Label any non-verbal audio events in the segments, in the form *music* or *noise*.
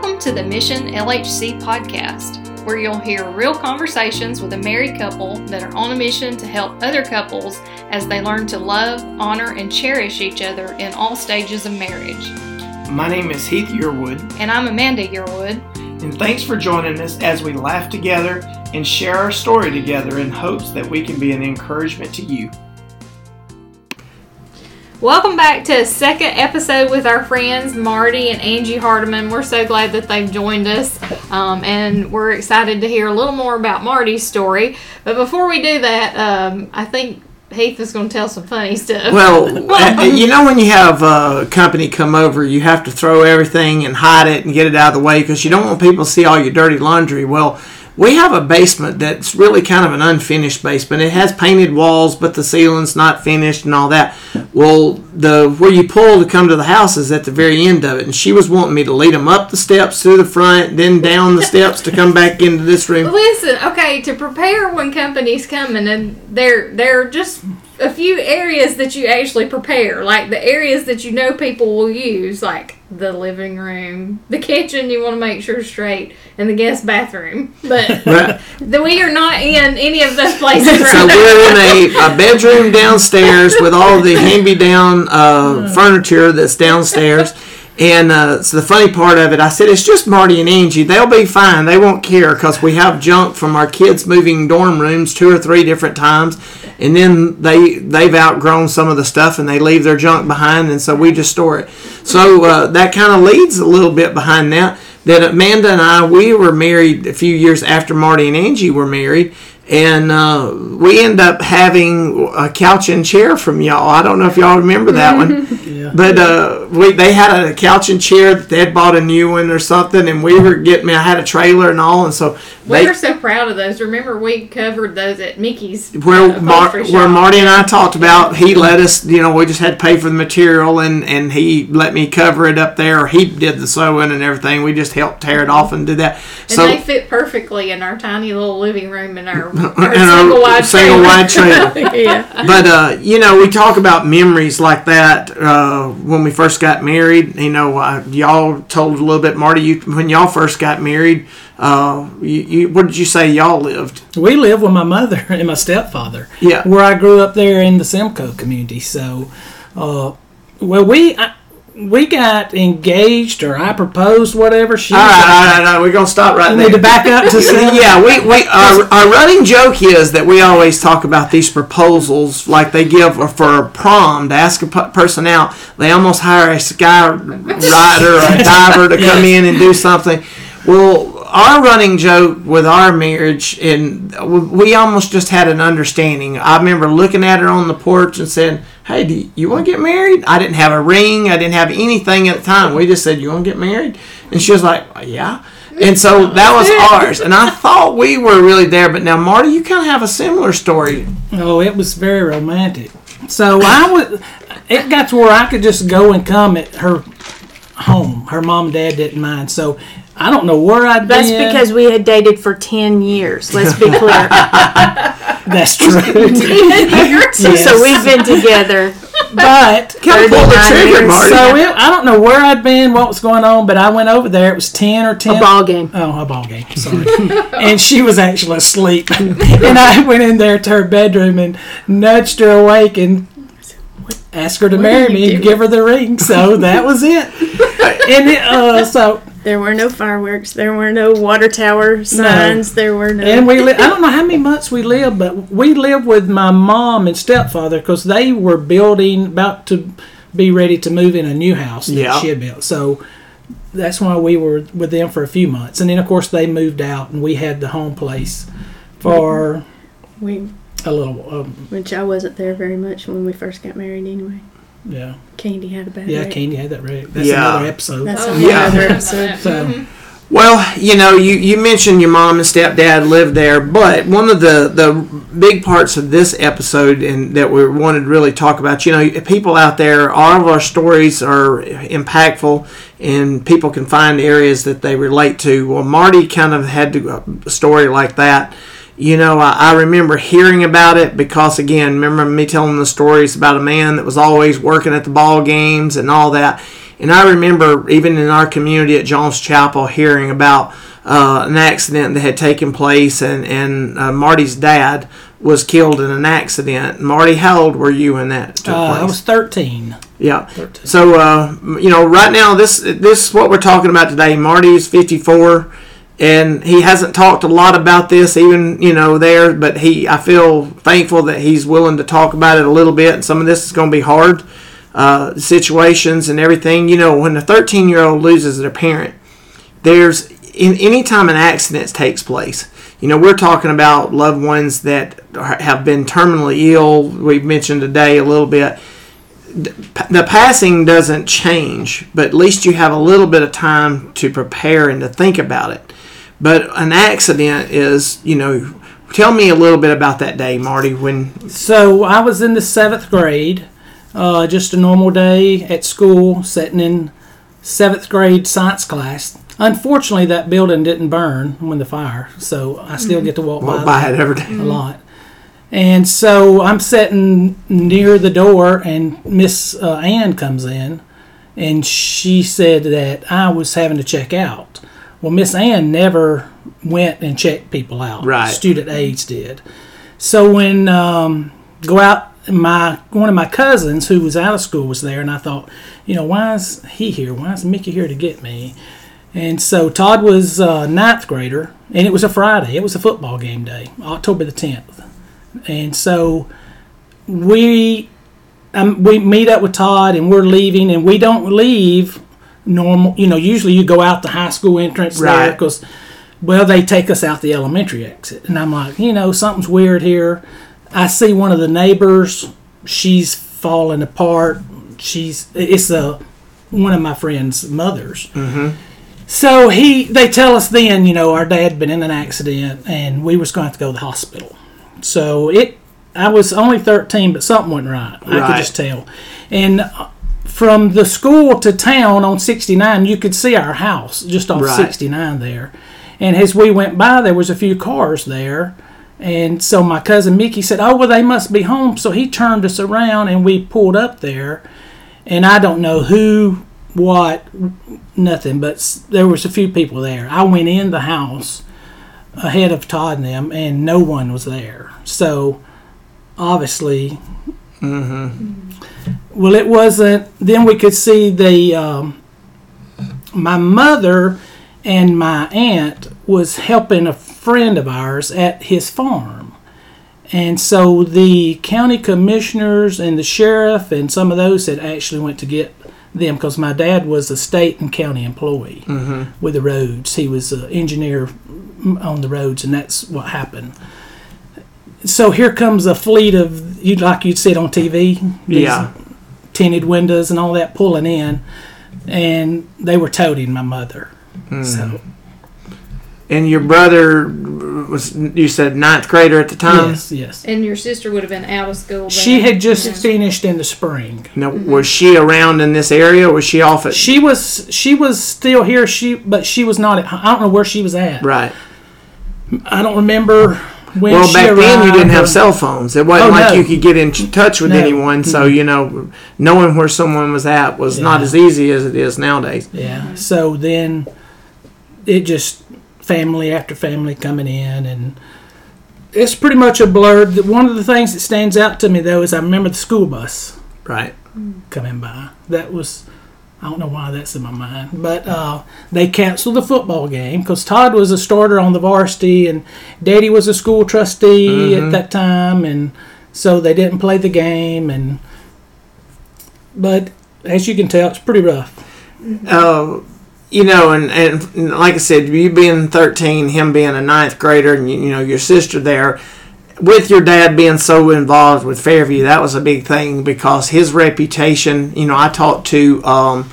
Welcome to the Mission LHC podcast, where you'll hear real conversations with a married couple that are on a mission to help other couples as they learn to love, honor, and cherish each other in all stages of marriage. My name is Heath Yearwood, And I'm Amanda Yearwood. and thanks for joining us as we laugh together and share our story together in hopes that we can be an encouragement to you. Welcome back to a second episode with our friends Marty and Angie Hardiman. We're so glad that they've joined us, um, and we're excited to hear a little more about Marty's story. But before we do that, um, I think Heath is going to tell some funny stuff. Well, *laughs* uh, you know when you have a company come over, you have to throw everything and hide it and get it out of the way because you don't want people to see all your dirty laundry. Well, we have a basement that's really kind of an unfinished basement. It has painted walls, but the ceiling's not finished and all that. Well, the where you pull to come to the house is at the very end of it, and she was wanting me to lead them up the steps to the front, then down the steps to come back into this room. *laughs* Listen, okay, to prepare when companies coming, and there are just a few areas that you actually prepare, like the areas that you know people will use, like the living room, the kitchen. You want to make sure straight, and the guest bathroom. But Right. the, we are not in any of those *laughs* places So right now. we're in a, a bedroom downstairs with all the hand-me-down uh, furniture that's downstairs. And uh, so the funny part of it, I said, it's just Marty and Angie. They'll be fine. They won't care because we have junk from our kids moving dorm rooms two or three different times, and then they they've outgrown some of the stuff and they leave their junk behind, and so we just store it. So uh, that kind of leads a little bit behind that. That Amanda and I, we were married a few years after Marty and Angie were married, and uh, we end up having a couch and chair from y'all. I don't know if y'all remember that one, *laughs* but uh, we they had a couch and chair that they had bought a new one or something, and we were getting. Me I had a trailer and all, and so We they, were so proud of those. Remember, we covered those at Mickey's. where uh, Mar- where. Marty and I talked about, he let us, you know, we just had to pay for the material, and and he let me cover it up there. He did the sewing and everything. We just helped tear it off and do that. And So they fit perfectly in our tiny little living room in our, *laughs* our in our single wide single trailer. wide trailer. *laughs* yeah. but uh, you know, we talk about memories like that uh, when we first got married. You know, uh, y'all told a little bit, Marty. You when y'all first got married, uh, you, you what did you say y'all lived? We live with my mother *laughs* and my stepfather. Yeah. Where I grew up there in the Simcoe community. So, uh, well, we I, we got engaged, or I proposed, whatever. She. All right, all right, all right. We're gonna stop right We there. need to back up to see. *laughs* yeah, we, we *laughs* our, our running joke is that we always talk about these proposals like they give for a prom to ask a person out. They almost hire a skywriter or a *laughs* diver to come in and do something. Well, our running joke with our marriage, and we almost just had an understanding. I remember looking at her on the porch and saying, "Hey, do you, you want to get married?" I didn't have a ring. I didn't have anything at the time. We just said, "You want to get married?" And she was like, "Yeah." And so that was *laughs* ours. And I thought we were really there, but now Marty, you kind of have a similar story. Oh, it was very romantic. So I would. It got to where I could just go and come at her home. Her mom and dad didn't mind. So I don't know where I'd That's been. because we had dated for 10 years. Let's be clear. *laughs* that's true. So we've been together. but Kind of pull the 39 trigger, years. Marty. So it, I don't know where I'd been, what was going on, but I went over there. It was ten or ten. A ball game. Oh, a ball game. Sorry. *laughs* and she was actually asleep, and I went in there to her bedroom and nudged her awake and asked her to marry me and give her the ring. So that was it. and it, uh, so There were no fireworks. There were no water tower signs. There were no. and we li- I don't know how many *laughs* months we lived, but we lived with my mom and stepfather because they were building about to be ready to move in a new house that Yeah. she had built. So that's why we were with them for a few months, and then of course they moved out, and we had the home place for we, a little. Um, which I wasn't there very much when we first got married anyway. Yeah, Candy had a bad yeah. wreck. Candy had that right. That's Yeah. another episode. That's Oh, yeah. whole other episode. *laughs* so mm-hmm. Well, you know, you, you mentioned your mom and stepdad lived there, but one of the, the big parts of this episode and that we wanted to really talk about, you know, people out there, all of our stories are impactful and people can find areas that they relate to. Well, Marty kind of had to, a story like that. You know, I, I remember hearing about it because, again, remember me telling the stories about a man that was always working at the ball games and all that. And I remember even in our community at Jones Chapel hearing about uh, an accident that had taken place, and and uh, Marty's dad was killed in an accident. Marty, how old were you when that took Uh, place? I was 13. Yeah. So uh, you know, right now this this is what we're talking about today. Marty is 54, and he hasn't talked a lot about this, even you know there. But he, I feel thankful that he's willing to talk about it a little bit. And some of this is going to be hard uh, situations and everything. You know, when a 13 year old loses their parent, there's in any time an accident takes place. You know, we're talking about loved ones that have been terminally ill. We've mentioned today a little bit the passing doesn't change, but at least you have a little bit of time to prepare and to think about it. But an accident is, you know, tell me a little bit about that day, Marty. When So I was in the seventh grade, uh, just a normal day at school, sitting in seventh grade science class. Unfortunately, that building didn't burn when the fire, so I still get to walk walk by, by it every day, a lot. And so I'm sitting near the door, and Miss uh, Ann comes in, and she said that I was having to check out. Well, Miss Ann never went and checked people out. Right. Student aides did. So when um, go out, my one of my cousins who was out of school was there, and I thought, you know, why is he here? Why is Mickey here to get me? And so Todd was uh, ninth grader, and it was a Friday. It was a football game day, October the tenth. And so we um, we meet up with Todd, and we're leaving, and we don't leave normal. You know, usually you go out the high school entrance there Right. because, well, they take us out the elementary exit, and I'm like, you know, something's weird here. I see one of the neighbors. She's falling apart. She's it's a one of my friend's mothers. Mm-hmm. So he, they tell us then, you know, our dad been in an accident, and we was going to have to go to the hospital. So it, I was only thirteen, but something went right. I could just tell. And from the school to town on sixty nine, you could see our house just off Right. sixty nine there. And as we went by, there was a few cars there. And so my cousin Mickey said, "Oh, well, they must be home." So he turned us around, and we pulled up there. And I don't know who, what, nothing, but there was a few people there. I went in the house ahead of Todd and them, and no one was there. So obviously, mm-hmm. Mm-hmm. Well, it wasn't. Then we could see the um, my mother and my aunt was helping a friend of ours at his farm. And so the county commissioners and the sheriff and some of those had actually went to get them because my dad was a state and county employee with the roads. He was an engineer on the roads, and that's what happened. So here comes a fleet of you like you'd see it on TV. these Yeah. Tinted windows and all that pulling in, and they were toting my mother. Hmm. So and your brother was you said ninth grader at the time. yes, yes. And your sister would have been out of school. She had just finished in the spring. Now, mm-hmm. was she around in this area? or Was she off at She was she was still here. She but she was not. At, I don't know where she was at. right? I don't remember when. Well, back then you didn't have cell phones. It wasn't Oh, like no. you could get in touch with No. anyone. So mm-hmm. you know, knowing where someone was at was not as easy as it is nowadays. Yeah. So then it just family after family coming in and it's pretty much a blur. One of the things that stands out to me though is I remember the school bus Right. coming by. That was I don't know why that's in my mind, but uh, they canceled the football game because Todd was a starter on the varsity and Daddy was a school trustee at that time, and so they didn't play the game. And but as you can tell, it's pretty rough. Uh, you know, and, and like I said, you being 13, him being a ninth grader, and you, you know your sister there, with your dad being so involved with Fairview, that was a big thing because his reputation. You know, I talked to. Um,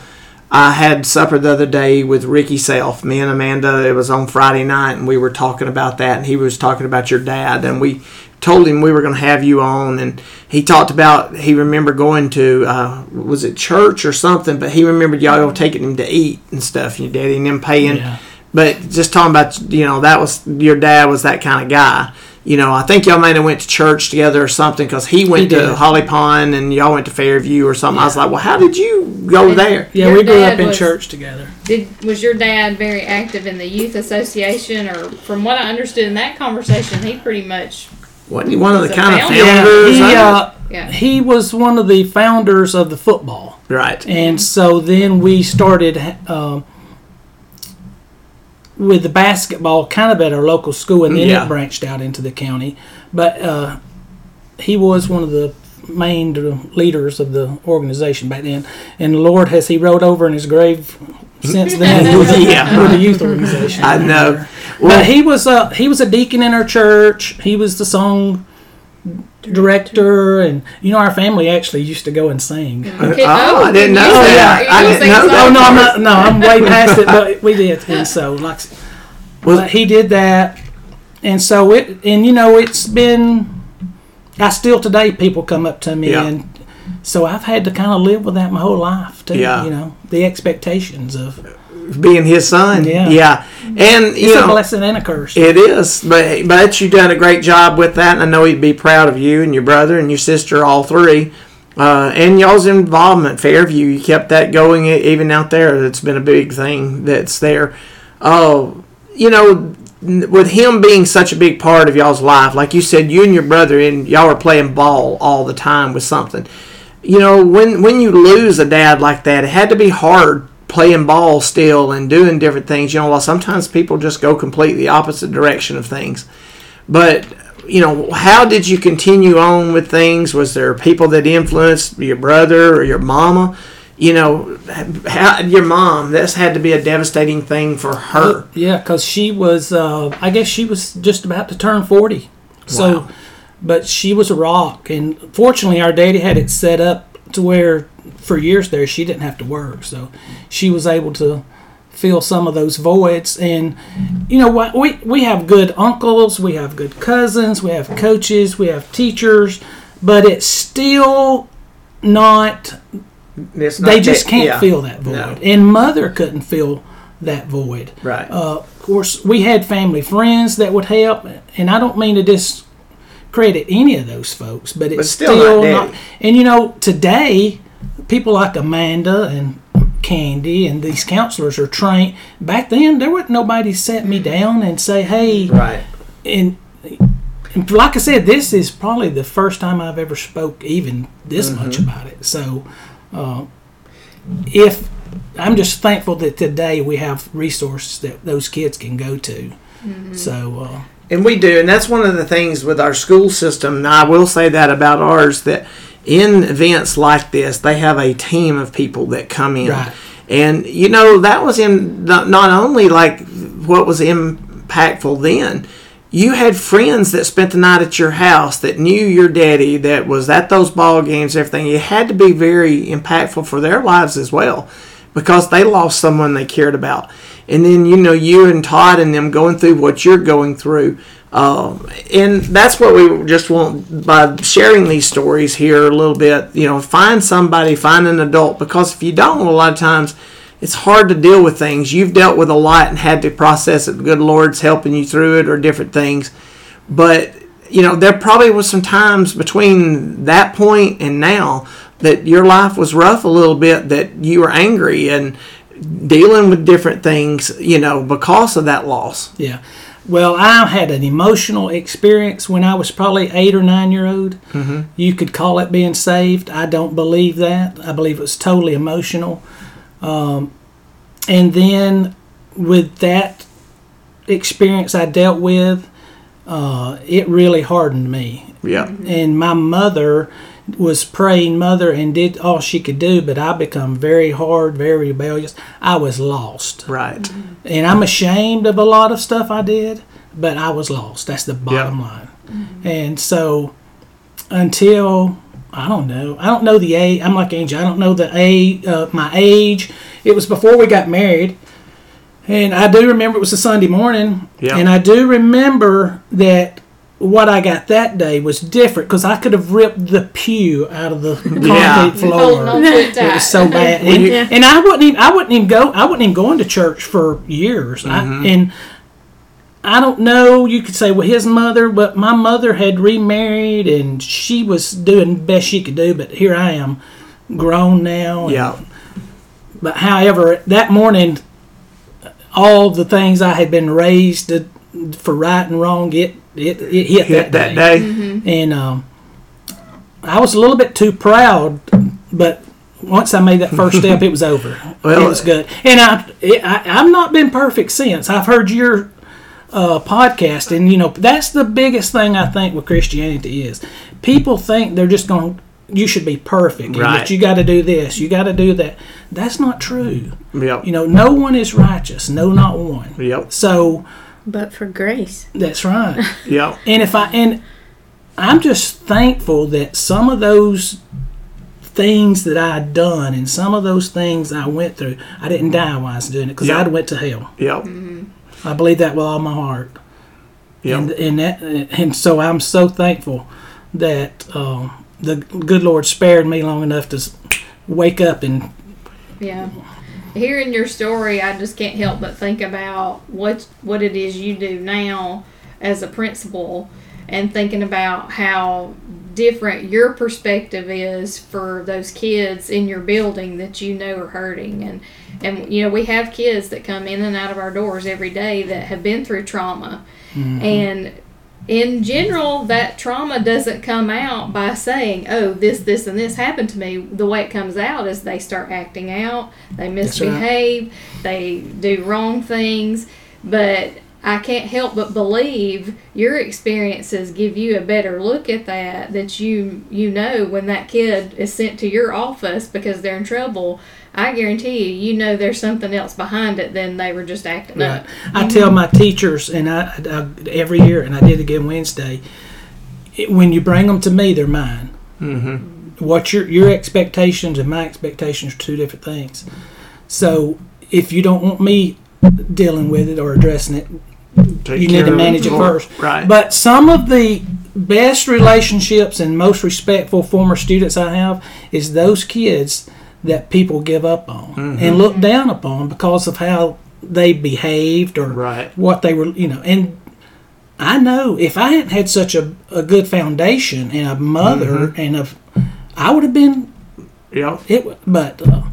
I had supper the other day with Ricky Self, me and Amanda. It was on Friday night, and we were talking about that, and he was talking about your dad, and we told him we were going to have you on, and he talked about he remembered going to uh, was it church or something, but he remembered y'all taking him to eat and stuff, and your daddy and them paying. Yeah. But just talking about you know that was your dad was that kind of guy, you know, I think y'all might have went to church together or something because he went He to. Holly Pond and y'all went to Fairview or something. I was like, well, how did you go there? Yeah, we grew dad up in was- church together. Did was your dad very active in the youth association, or from what I understood in that conversation, he pretty much Wasn't he one of the He's a kind of founder. Yeah, founders? he, of uh, yeah. he was one of the founders of the football. right. And so then we started um, with the basketball kind of at our local school, and then Yeah. it branched out into the county. But uh, he was one of the main uh, leaders of the organization back then. And the Lord has he wrote over in his grave since *laughs* then with, the, Yeah. with the youth organization. I know. but he was a he was a deacon in our church. He was the song director, and you know our family actually used to go and sing. Uh, okay, oh, oh, I didn't know you said- that. you I didn't know that. Oh no, I'm not. No, I'm way *laughs* past it. But we did, and so like, Well- well, he did that, and so it, and you know, it's been. I still today people come up to me, Yeah. and so I've had to kind of live with that my whole life too. Yeah. You know, the expectations of Being his son. Yeah. Yeah. And, you it's a know, blessing and a curse. It is, but but you've done a great job with that, and I know he'd be proud of you and your brother and your sister, all three, uh, and y'all's involvement. Fairview, you kept that going even out there. It's been a big thing that's there. Oh, you know, with him being such a big part of y'all's life, like you said, you and your brother and y'all were playing ball all the time with something. You know, when when you lose a dad like that, it had to be hard playing ball still and doing different things. You know, while sometimes people just go completely opposite direction of things. But you know, how did you continue on with things? Was there people that influenced your brother or your mama? You know, how, your mom. This had to be a devastating thing for her. Yeah, because she was, uh, I guess she was just about to turn 40. So, Wow. but she was a rock. And fortunately, our daddy had it set up to where for years there she didn't have to work. So she was able to fill some of those voids. And, you know what? We, we have good uncles, we have good cousins, we have coaches, we have teachers, but it's still not It's they just that- can't yeah. fill that void. No. And mother couldn't fill that void. Right. Uh, of course, we had family friends that would help, and I don't mean to discredit any of those folks, but it's But still still, not not, And you know, today, people like Amanda and Candy and these counselors are trained. Back then, there wasn't nobody set me down and say, "Hey," right. and, and like I said, this is probably the first time I've ever spoke even this Mm-hmm. much about it. So, uh, if I'm just thankful that today we have resources that those kids can go to. So, uh, And we do, and that's one of the things with our school system. And I will say that about ours that in events like this, they have a team of people that come in. Right. And you know that was in not not only like what was impactful then. You had friends that spent the night at your house that knew your daddy, that was at those ball games, everything. It had to be very impactful for their lives as well, because they lost someone they cared about. And then you know you and Todd and them going through what you're going through, um, and that's what we just want by sharing these stories here a little bit. You know, find somebody, find an adult, because if you don't, a lot of times it's hard to deal with things. You've dealt with a lot and had to process it. The good Lord's helping you through it, or different things. But you know, there probably was some times between that point and now that your life was rough a little bit. That you were angry and dealing with different things. You know, because of that loss. yeah. Well, I had an emotional experience when I was probably eight or nine year old. Mm-hmm. You could call it being saved. I don't believe that. I believe it was totally emotional. Um, and then with that experience I dealt with, uh, it really hardened me. Yeah. And my mother was praying mother and did all she could do, but I become very hard, very rebellious. I was lost. Right. And I'm ashamed of a lot of stuff I did, but I was lost. That's the bottom line. And so until I don't know, I don't know the age. I'm like Angie. I don't know the age, uh, my age. It was before we got married, and I do remember it was a Sunday morning, Yeah. and I do remember that what I got that day was different because I could have ripped the pew out of the *laughs* concrete Yeah. floor. Holding on it It was so bad, and, Yeah. and I wouldn't even I wouldn't even go I wasn't even going to church for years, I, mm-hmm. and I don't know. You could say, well, his mother, but my mother had remarried and she was doing the best she could do. But here I am, grown now. and- Yeah. But however, that morning, all the things I had been raised to, for right and wrong, it it, it hit, Hit that that, day. and um, I was a little bit too proud, but once I made that first step, it was over. *laughs* Well, it was good, and I, it, I I've not been perfect since. I've heard your uh, podcast, and you know that's the biggest thing I think with Christianity is people think they're just going. You should be perfect, Right. that you got to do this, you got to do that. That's not true. Yep. You know, no one is righteous, no, not one. Yep. So But for grace. that's right. *laughs* Yep. And if I and I'm just thankful that some of those things that I'd done and some of those things I went through, I didn't die while I was doing it because Yeah. I'd went to hell. Yep. I believe that with all my heart. Yep. And and that and so I'm so thankful that um, the good Lord spared me long enough to s- wake up and Yeah. Hearing your story, I just can't help but think about what what it is you do now as a principal and thinking about how different your perspective is for those kids in your building that you know are hurting. And and you know we have kids that come in and out of our doors every day that have been through trauma. Mm-hmm. And in general that trauma doesn't come out by saying oh this this and this happened to me the way it comes out is they start acting out they right. misbehave they do wrong things but i can't help but believe your experiences give you a better look at that that you you know when that kid is sent to your office because they're in trouble i guarantee you you know there's something else behind it than they were just acting Right. up I tell my teachers, and I, I every year, and I did it again Wednesday. It, when you bring them to me, they're mine. Mm-hmm. What your your expectations and my expectations are two different things. So if you don't want me dealing with it or addressing it, Take you need to manage it more. first. Right. But some of the best relationships and most respectful former students I have is those kids that people give up on Mm-hmm. and look down upon because of how they behaved or Right. what they were, you know. And I know if I hadn't had such a, a good foundation and a mother Mm-hmm. and a, I would have been Yep. it. But uh,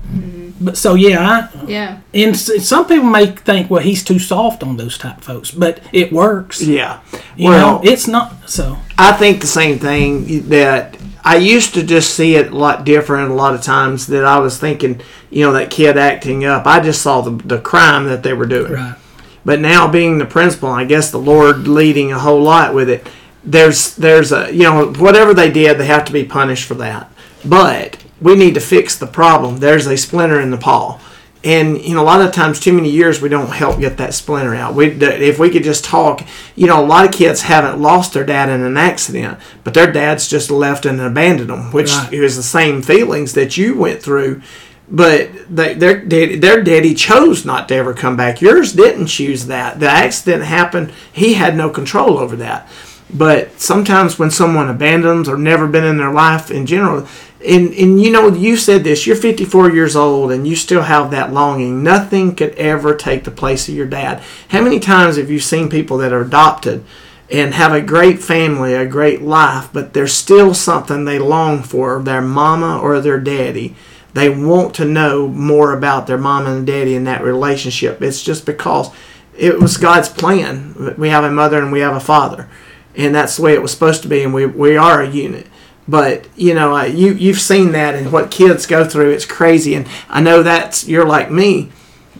but so yeah, I, yeah and some people may think, well, he's too soft on those type folks, but it works. Yeah. You well, know, it's not so. I think the same thing that I used to just see it a lot different a lot of times that I was thinking, you know, that kid acting up. I just saw the, the crime that they were doing. Right. But now being the principal, I guess the Lord leading a whole lot with it. There's there's a you know whatever they did, they have to be punished for that. But we need to fix the problem. There's a splinter in the paw, and you know a lot of times, too many years we don't help get that splinter out. We if we could just talk, you know, a lot of kids haven't lost their dad in an accident, but their dads just left and abandoned them, which Right. is the same feelings that you went through but they, their daddy, their daddy chose not to ever come back. Yours didn't choose that. The accident happened. He had no control over that. But sometimes when someone abandons or never been in their life in general, and, and you know, you said this, you're 54 years old and you still have that longing. Nothing could ever take the place of your dad. How many times have you seen people that are adopted and have a great family, a great life, but there's still something they long for, their mama or their daddy? They want to know more about their mom and daddy in that relationship. It's just because it was God's plan. We have a mother and we have a father, and that's the way it was supposed to be. And we, we are a unit. But you know, uh, you you've seen that and what kids go through. It's crazy, and I know that's you're like me.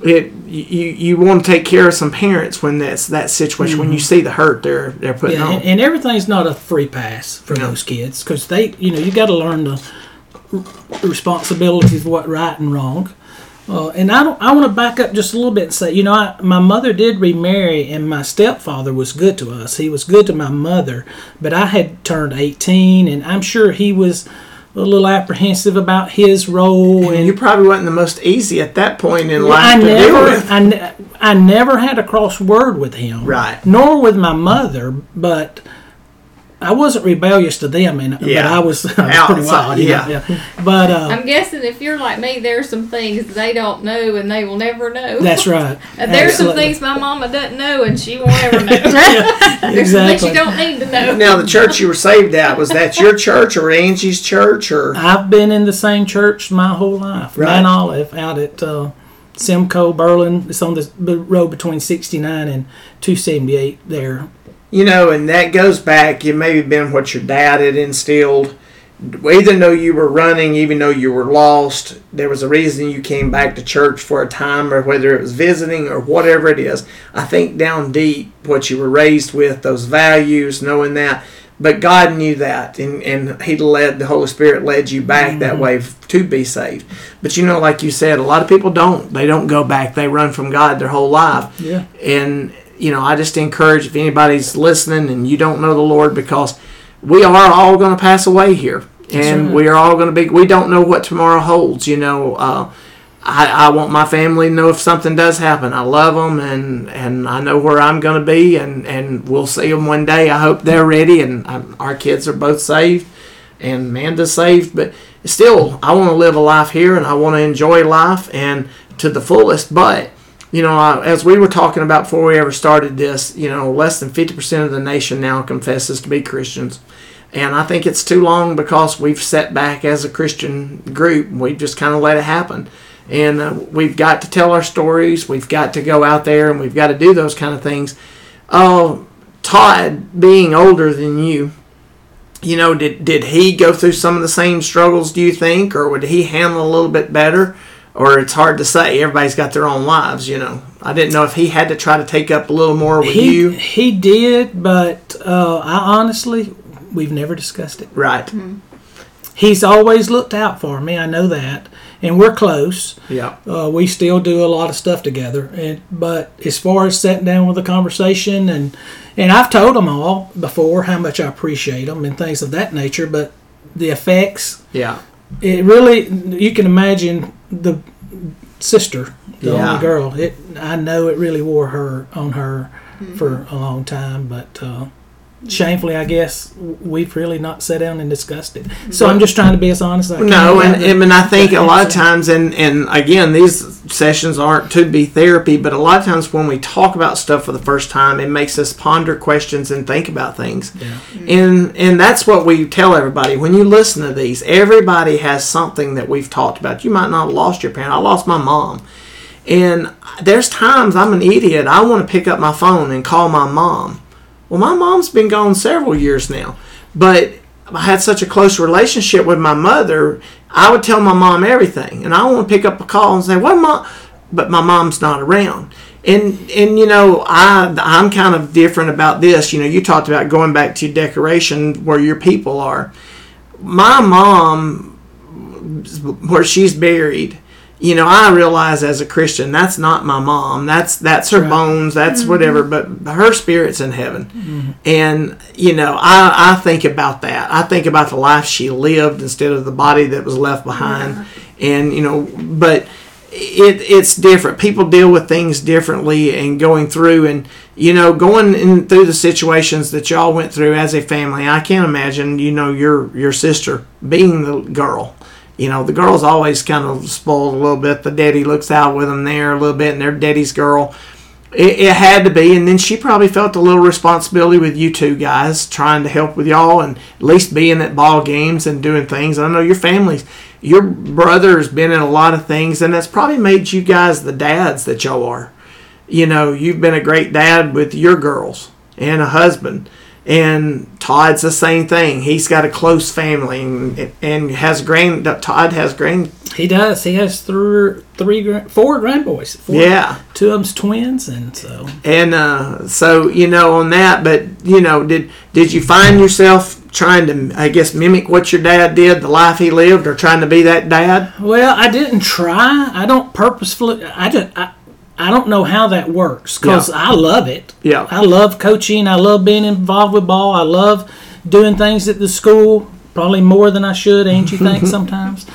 It you you want to take care of some parents when that's that situation when you see the hurt they're they're putting Yeah, on. and, and everything's not a free pass for No. those kids because they, you know, you got to learn the responsibilities of what right and wrong. Uh, and I don't. I want to back up just a little bit and say, you know, I, my mother did remarry, and my stepfather was good to us. He was good to my mother, but I had turned eighteen, and I'm sure he was a little apprehensive about his role. and And you probably wasn't the most easy at that point in Well, I life to deal never, with. I, ne- I never had a cross word with him, Right. Nor with my mother, but I wasn't rebellious to them, and but I was, *laughs* I was pretty wild. you know, yeah. yeah. But uh, I'm guessing if you're like me, there's some things they don't know and they will never know. that's right. *laughs* There's some things my mama doesn't know and she won't ever know. *laughs* there's some things Exactly. you don't need to know. Now, the church you were saved at was that your church or Angie's church or? I've been in the same church my whole life. Right. Mount Olive out at uh, Simcoe, Berlin. It's on the road between 69 and 278 there. You know, and that goes back. It may have been what your dad had instilled. Even though you were running, even though you were lost, there was a reason you came back to church for a time, or whether it was visiting or whatever it is. I think down deep, what you were raised with, those values, knowing that. But God knew that, and, and He led the Holy Spirit led you back that mm-hmm. way to be saved. But you know, like you said, a lot of people don't. They don't go back. They run from God their whole life Yeah. and you know i just encourage if anybody's listening and you don't know the lord because we are all going to pass away here and right. we are all going to be we don't know what tomorrow holds you know uh, I, I want my family to know if something does happen i love them and and i know where i'm going to be and and we'll see them one day i hope they're ready and um, our kids are both saved and Amanda's saved, but still, I want to live a life here and I want to enjoy life and to the fullest. But you know, as we were talking about before we ever started this, you know, less than fifty percent of the nation now confesses to be Christians, and I think it's too long because we've set back as a Christian group. We've just kind of let it happen. And uh, we've got to tell our stories. We've got to go out there and we've got to do those kind of things. Uh, Todd, being older than you, you know, did did he go through some of the same struggles? Do you think, or would he handle a little bit better? Or it's hard to say. Everybody's got their own lives, you know. I didn't know if he had to try to take up a little more with He, you. he did, but uh, I honestly, we've never discussed it. Right. He's always looked out for me. I know that, and we're close. Yeah. Uh, we still do a lot of stuff together. And but as far as sitting down with a conversation and and I've told them all before how much I appreciate them and things of that nature. But the effects, Yeah. it really you can imagine the sister, the Yeah. only girl. It I know it really wore her on her for a long time, but. Uh, Shamefully, I guess we've really not sat down and discussed it. So I'm just trying to be as honest as I can. No, about and, it. and I think a lot of times, and, and again, these sessions aren't to be therapy, but a lot of times when we talk about stuff for the first time, it makes us ponder questions and think about things. Mm-hmm. And and that's what we tell everybody. When you listen to these, everybody has something that we've talked about. You might not have lost your parent. I lost my mom. And there's times I'm an idiot. I want to pick up my phone and call my mom. Well, my mom's been gone several years now, but I had such a close relationship with my mother. I would tell my mom everything, and I want to pick up a call and say, "What, mom?" But my mom's not around, and and you know I I'm kind of different about this. You know, you talked about going back to decoration where your people are. My mom, where she's buried, you know, I realize as a Christian that's not my mom. That's that's her Right. bones. That's mm-hmm. whatever. But her spirit's in heaven, mm-hmm. and you know, I I think about that. I think about the life she lived instead of the body that was left behind, and you know, but it it's different. People deal with things differently and going through and you know going in through the situations that y'all went through as a family. I can't imagine you know your your sister being the girl. You know the girl's always kind of spoiled a little bit. The daddy looks out with them there a little bit, and they're daddy's girl. It, it had to be, and then she probably felt a little responsibility with you two guys, trying to help with y'all, and at least being at ball games and doing things. I know your families, your brother's been in a lot of things, and that's probably made you guys the dads that y'all are. You know, you've been a great dad with your girls and a husband, and Todd's the same thing. He's got a close family and, and has grand. Todd has grand. He does. He has three, three, four grandboys. Four, Yeah. two of them's twins, and so And uh, so you know on that, but you know, did did you find yourself trying to, I guess, mimic what your dad did, the life he lived, or trying to be that dad? well, I didn't try. I don't purposefully. I just. I, I don't know how that works because Yeah. I love it. Yeah. I love coaching. I love being involved with ball. I love doing things at the school. Probably more than I should, ain't you think, *laughs* sometimes.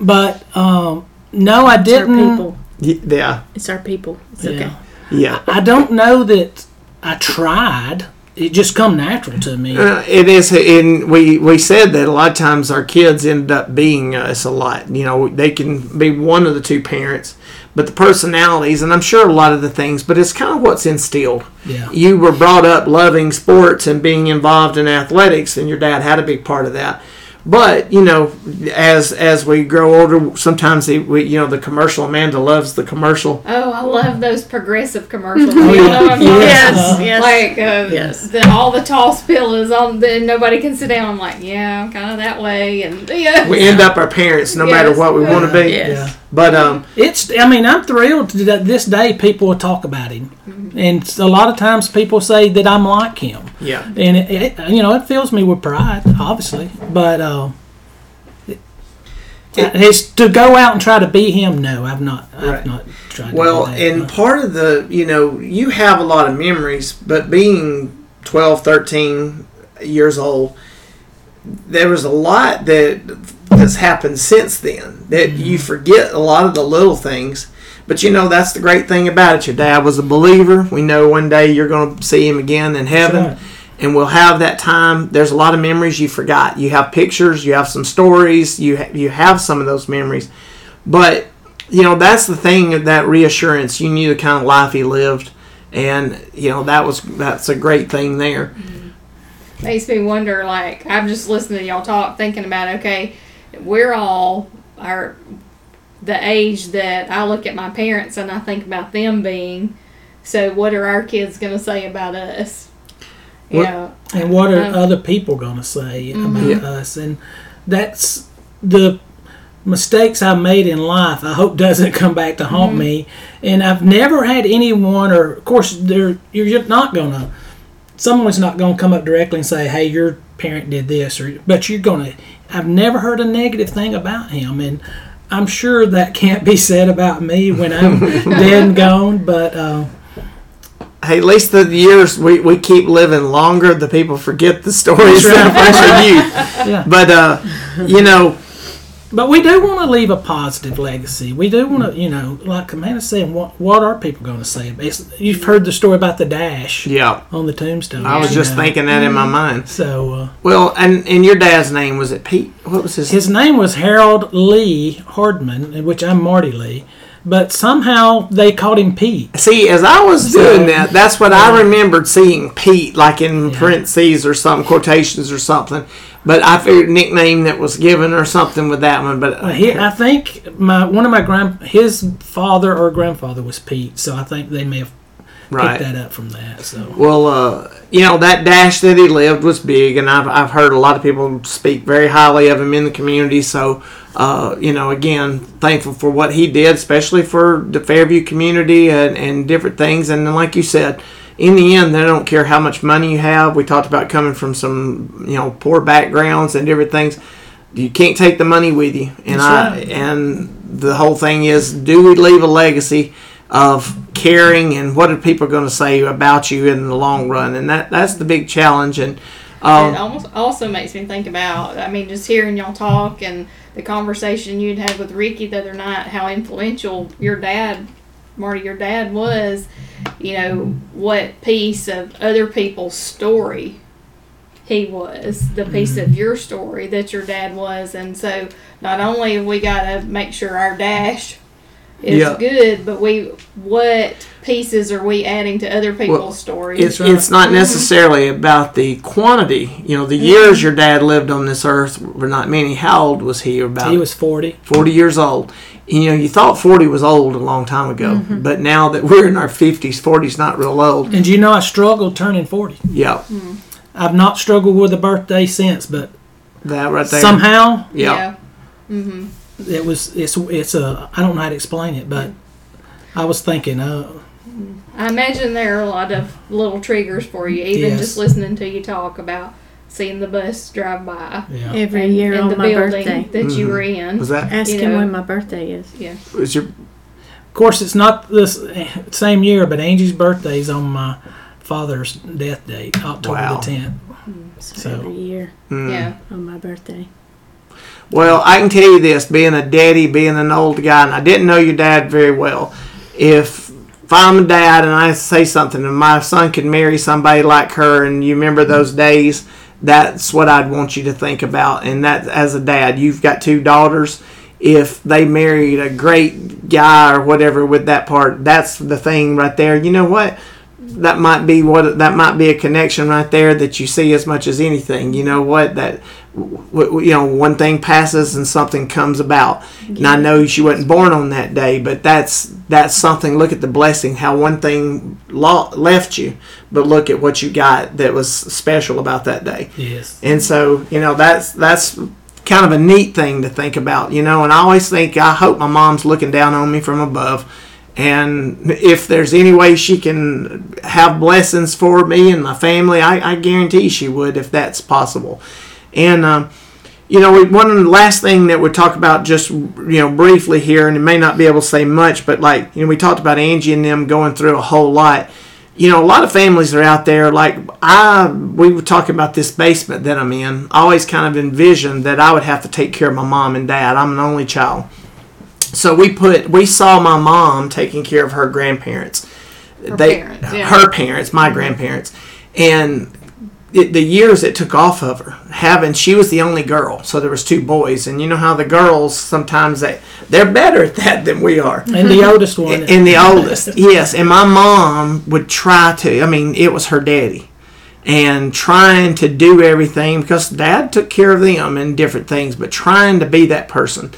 But um, no, I It's our didn't. people. Y- Yeah, It's our people. It's Yeah. okay. yeah, I don't know that I tried. it just come natural to me. Uh, it is, and we we said that a lot of times our kids end up being us a lot. You know, they can be one of the two parents, but the personalities, and I'm sure a lot of the things, but it's kind of what's instilled. Yeah. You were brought up loving sports and being involved in athletics, and your dad had a big part of that. But you know, as as we grow older, sometimes the, we you know the commercial. Amanda loves the commercial. Oh, I love those progressive commercials. Oh, you know what I'm Yes. Yes. Like uh, Yes. the, all the tall spill is on, the, nobody can sit down. I'm like, yeah, I'm kind of that way, and yeah. We end up our parents, no matter what we want to be. Yes. Yeah. But um, It's. I mean, I'm thrilled that this day people will talk about him, and a lot of times people say that I'm like him, yeah. and it, it you know it fills me with pride, obviously. But uh, it, it's to go out and try to be him. No, I've not. I've not tried. Well, to that. and part of the, you know, you have a lot of memories, but being 12, 13 years old, there was a lot that has happened since then that you forget a lot of the little things. But you know, that's the great thing about it. Your dad was a believer. We know one day you're going to see him again in heaven. right. And we'll have that time. There's a lot of memories you forgot. You have pictures, you have some stories, you ha- you have some of those memories. But you know that's the thing that reassurance you knew the kind of life he lived and you know that was that's a great thing there mm-hmm. makes me wonder like i'm just listening to y'all talk thinking about okay we're all our the age that i look at my parents and i think about them being. So what are our kids going to say about us? You What- know and what are Um, other people going to say about Yeah. us? And that's the mistakes i made in life i hope *laughs* doesn't come back to haunt me. And i've never had anyone or of course there you're not going to someone's not going to come up directly and say hey your parent did this or but you're going to i've never heard a negative thing about him. And i'm sure that can't be said about me when i'm *laughs* dead and gone but uh, hey at least the years we, we keep living longer the people forget the stories that are from your youth yeah. But uh you know But we do want to leave a positive legacy. We do want to, you know, like Amanda said, what, what are people going to say? It's, you've heard the story about the dash yeah on the tombstone. i was just know. thinking that in my mind So uh, well and and your dad's name was it pete what was his his name was Harold Lee Hardman, which I'm Marty Lee. But somehow they called him Pete. See, as I was doing that, that's what I remembered seeing Pete, like in parentheses or some quotations or something. But I figured nickname that was given or something with that one. But Well, he, I think my one of my grand his father or grandfather was Pete, so I think they may have right. picked that up from that. So Well, uh, you know that dash that he lived was big, and I've I've heard a lot of people speak very highly of him in the community. So, uh, you know, again, thankful for what he did, especially for the Fairview community and and different things. And then, like you said, in the end, they don't care how much money you have. We talked about coming from some you know poor backgrounds and different things. You can't take the money with you, and That's I right. and the whole thing is, do we leave a legacy? Of caring and what are people going to say about you in the long run and that that's the big challenge and it um, almost also makes me think about i mean just hearing y'all talk and the conversation you'd had with ricky the other night how influential your dad marty your dad was you know what piece of other people's story he was the piece Mm-hmm. of your story that your dad was and so not only have we got to make sure our dash is Yeah. good but we what pieces are we adding to other people's stories it's, right. it's not necessarily about the quantity you know the Mm-hmm. years your dad lived on this earth were not many how old was he about he was forty. 40 years old you know you thought 40 was old a long time ago Mm-hmm. but now that we're in our 50s 40's not real old And you know I struggled turning forty. yeah I've not struggled with a birthday since, but that right there somehow yeah, hmm it was it's it's a I don't know how to explain it, but I was thinking, uh, I imagine there are a lot of little triggers for you, even Yes. just listening to you talk about seeing the bus drive by yeah, Every and, year and on the my building birthday. that you were in. was that Ask You him know. when my birthday is. yeah, was your Of course, it's not this same year, but Angie's birthday is on my father's death date, October Wow. the tenth. So, So- every year mm. yeah. on my birthday. Well, I can tell you this: being a daddy, being an old guy, and I didn't know your dad very well. If if I'm a dad and I say something and my son could marry somebody like her, and you remember those days, that's what I'd want you to think about. And that, as a dad, you've got two daughters. If they married a great guy or whatever with that part, that's the thing right there. You know what? That might be what that might be a connection right there that you see as much as anything. You know what that you know one thing passes and something comes about. And I know she wasn't born on that day, but that's that's something. Look at the blessing, how one thing lo- left you, but look at what you got that was special about that day. Yes. And so, you know, that's that's kind of a neat thing to think about, you know. And I always think, I hope my mom's looking down on me from above, and if there's any way she can have blessings for me and my family, I, I guarantee she would if that's possible. And um, you know, one last thing that we talk about just you know briefly here, and it may not be able to say much, but like you know, we talked about Angie and them going through a whole lot you know, a lot of families are out there. Like I, we were talking about this basement that I'm in. I always kind of envisioned that I would have to take care of my mom and dad. I'm an only child, so we put we saw my mom taking care of her grandparents. Her parents, yeah. her parents, my grandparents, and it, the years it took off of her having she was the only girl so there was two boys and you know how the girls sometimes they they're better at that than we are And the oldest one. and the oldest, yes. And my mom would try to. I mean, it was her daddy, and trying to do everything because dad took care of them and different things, but trying to be that person.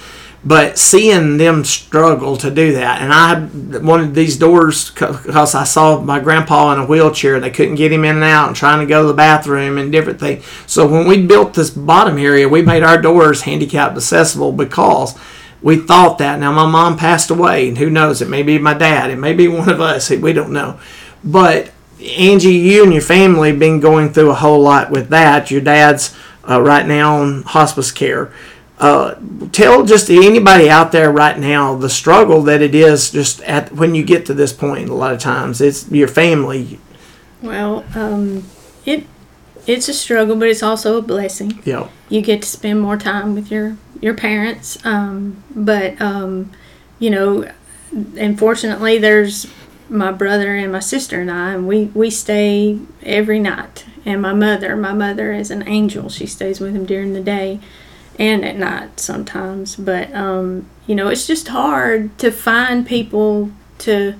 But seeing them struggle to do that, and I wanted these doors because I saw my grandpa in a wheelchair. And they couldn't get him in and out, and trying to go to the bathroom and different things. So when we built this bottom area, we made our doors handicapped accessible because we thought that. Now my mom passed away, and who knows? It may be my dad. It may be one of us. We don't know. But Angie, you and your family been going through a whole lot with that. Your dad's uh, right now on hospice care. Uh, tell just anybody out there right now the struggle that it is just at when you get to this point. A lot of times, it's your family. Well, um, it it's a struggle, but it's also a blessing. You know, You get to spend more time with your your parents. Um, but um, you know, unfortunately, there's my brother and my sister and I, and we we stay every night. And my mother, my mother is an angel. She stays with him during the day and at night sometimes. But um, you know, it's just hard to find people to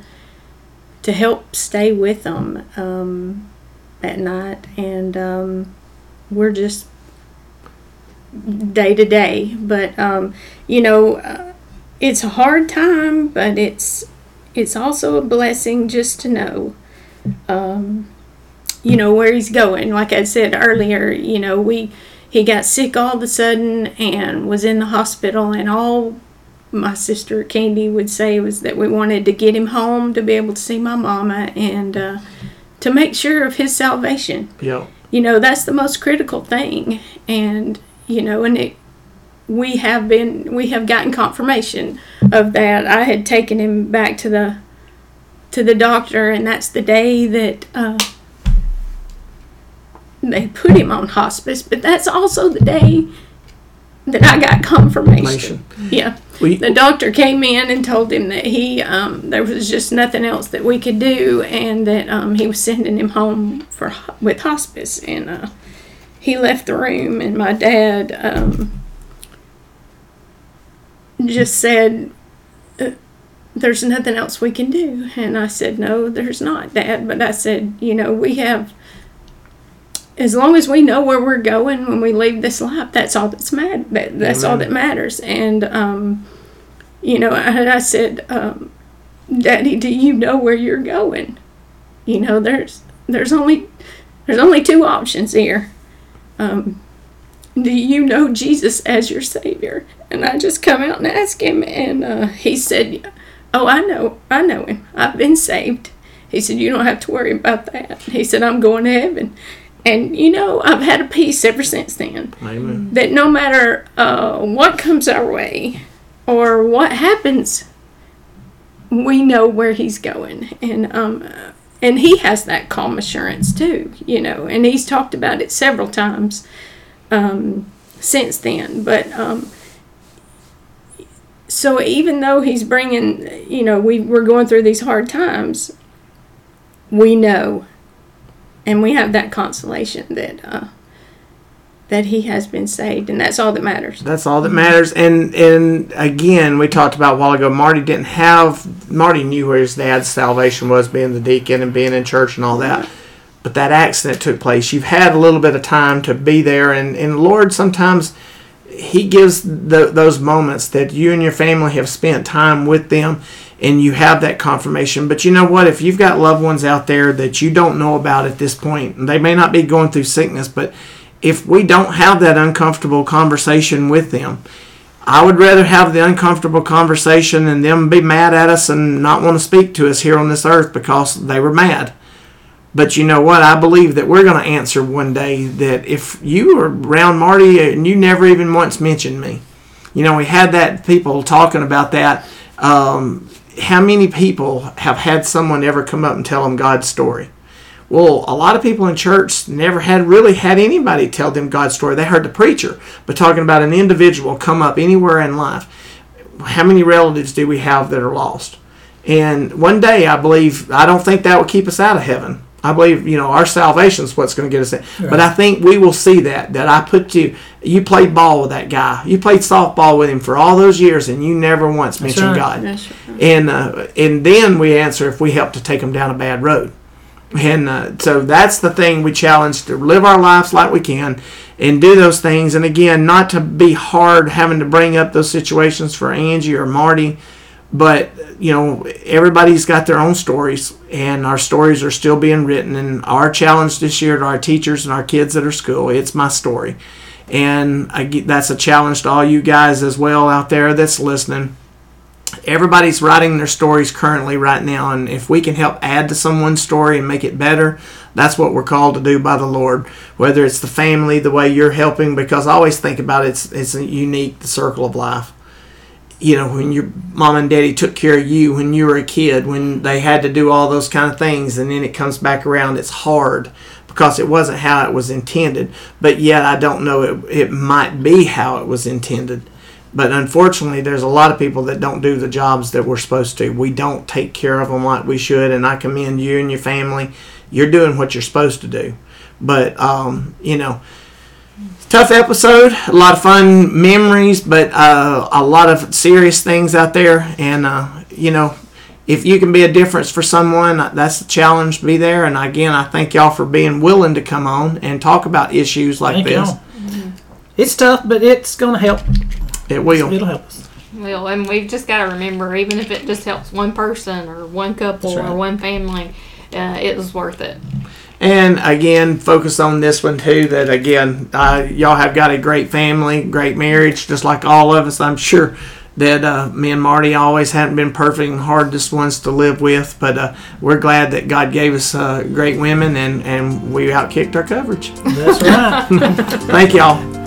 to help stay with them um, at night, and um, we're just day to day. But um, you know, uh, it's a hard time, but it's it's also a blessing just to know. Um, you know where he's going. Like I said earlier, you know we he got sick all of a sudden and was in the hospital and all my sister Candy would say was that we wanted to get him home to be able to see my mama and uh, to make sure of his salvation. you know, You know that's the most critical thing, and you know, and it we have been we have gotten confirmation of that. I had taken him back to the to the doctor, and that's the day that. Uh, they put him on hospice, but that's also the day that I got confirmation. Yeah. we, The doctor came in and told him that he um, there was just nothing else that we could do, and that um, he was sending him home for with hospice. And uh, he left the room, and my dad um, just said, uh, "There's nothing else we can do." And I said, "No, there's not, Dad." But I said, "You know, we have." As long as we know where we're going when we leave this life, that's all that's mad. That, that's all that matters. And um, you know, and I said, um, "Daddy, do you know where you're going?" You know, there's there's only there's only two options here. Um, do you know Jesus as your Savior? And I just come out and ask him, and uh, he said, "Oh, I know, I know him. I've been saved." He said, "You don't have to worry about that." He said, "I'm going to heaven." And you know, I've had a peace ever since then amen. that no matter uh, what comes our way or what happens, we know where he's going, and um, and he has that calm assurance too, you know. And he's talked about it several times um, since then. But um, so even though he's bringing, you know, we we're going through these hard times, we know, and we have that consolation that uh, that he has been saved, and that's all that matters. That's all that matters. And and again, we talked about a while ago. Marty didn't have. Marty knew where his dad's salvation was, being the deacon and being in church and all that. But that accident took place. You've had a little bit of time to be there, and and Lord sometimes He gives the, those moments that you and your family have spent time with them, and you have that confirmation. But you know what? If you've got loved ones out there that you don't know about at this point, they may not be going through sickness, but if we don't have that uncomfortable conversation with them, I would rather have the uncomfortable conversation and them be mad at us and not want to speak to us here on this earth because they were mad. But you know what? I believe that we're going to answer one day that if you were around Marty and you never even once mentioned me, you know, we had that people talking about that. Um, how many people have had someone ever come up and tell them God's story? Well, a lot of people in church never had really had anybody tell them God's story. They heard the preacher, but talking about an individual come up anywhere in life. How many relatives do we have that are lost? And one day, I believe, I don't think that will keep us out of heaven. I believe, you know, our salvation is what's going to get us in. But I think we will see that, that I put you, you played ball with that guy. You played softball with him for all those years and you never once mentioned right. God. That's right. And, uh, and then we answer if we help to take him down a bad road. And uh, so that's the thing we challenge to live our lives like we can and do those things. And again, not to be hard having to bring up those situations for Angie or Marty, but you know, everybody's got their own stories, and our stories are still being written. And our challenge this year to our teachers and our kids at our school, it's my story. And I get, that's a challenge to all you guys as well out there that's listening everybody's writing their stories currently right now and if we can help add to someone's story and make it better that's what we're called to do by the lord whether it's the family the way you're helping because i always think about it, it's it's unique the circle of life you know when your mom and daddy took care of you when you were a kid when they had to do all those kind of things and then it comes back around it's hard because it wasn't how it was intended but yet i don't know it, it might be how it was intended but unfortunately, there's a lot of people that don't do the jobs that we're supposed to. We don't take care of them like we should, and I commend you and your family. You're doing what you're supposed to do. But, um, you know, tough episode, a lot of fun memories, but uh, a lot of serious things out there. And, uh, you know, if you can be a difference for someone, that's the challenge. To Be there. And again, I thank y'all for being willing to come on and talk about issues like Thank this. y'all. It's tough, but it's going to help. It will. It'll help us. Well, and we've just got to remember, even if it just helps one person or one couple right. or one family, uh, it was worth it. And again, focus on this one too. That again, uh, y'all have got a great family, great marriage, just like all of us. I'm sure that uh, me and Marty always haven't been perfect and hardest ones to live with, but uh, we're glad that God gave us uh, great women and and we outkicked our coverage. That's right. *laughs* Thank y'all.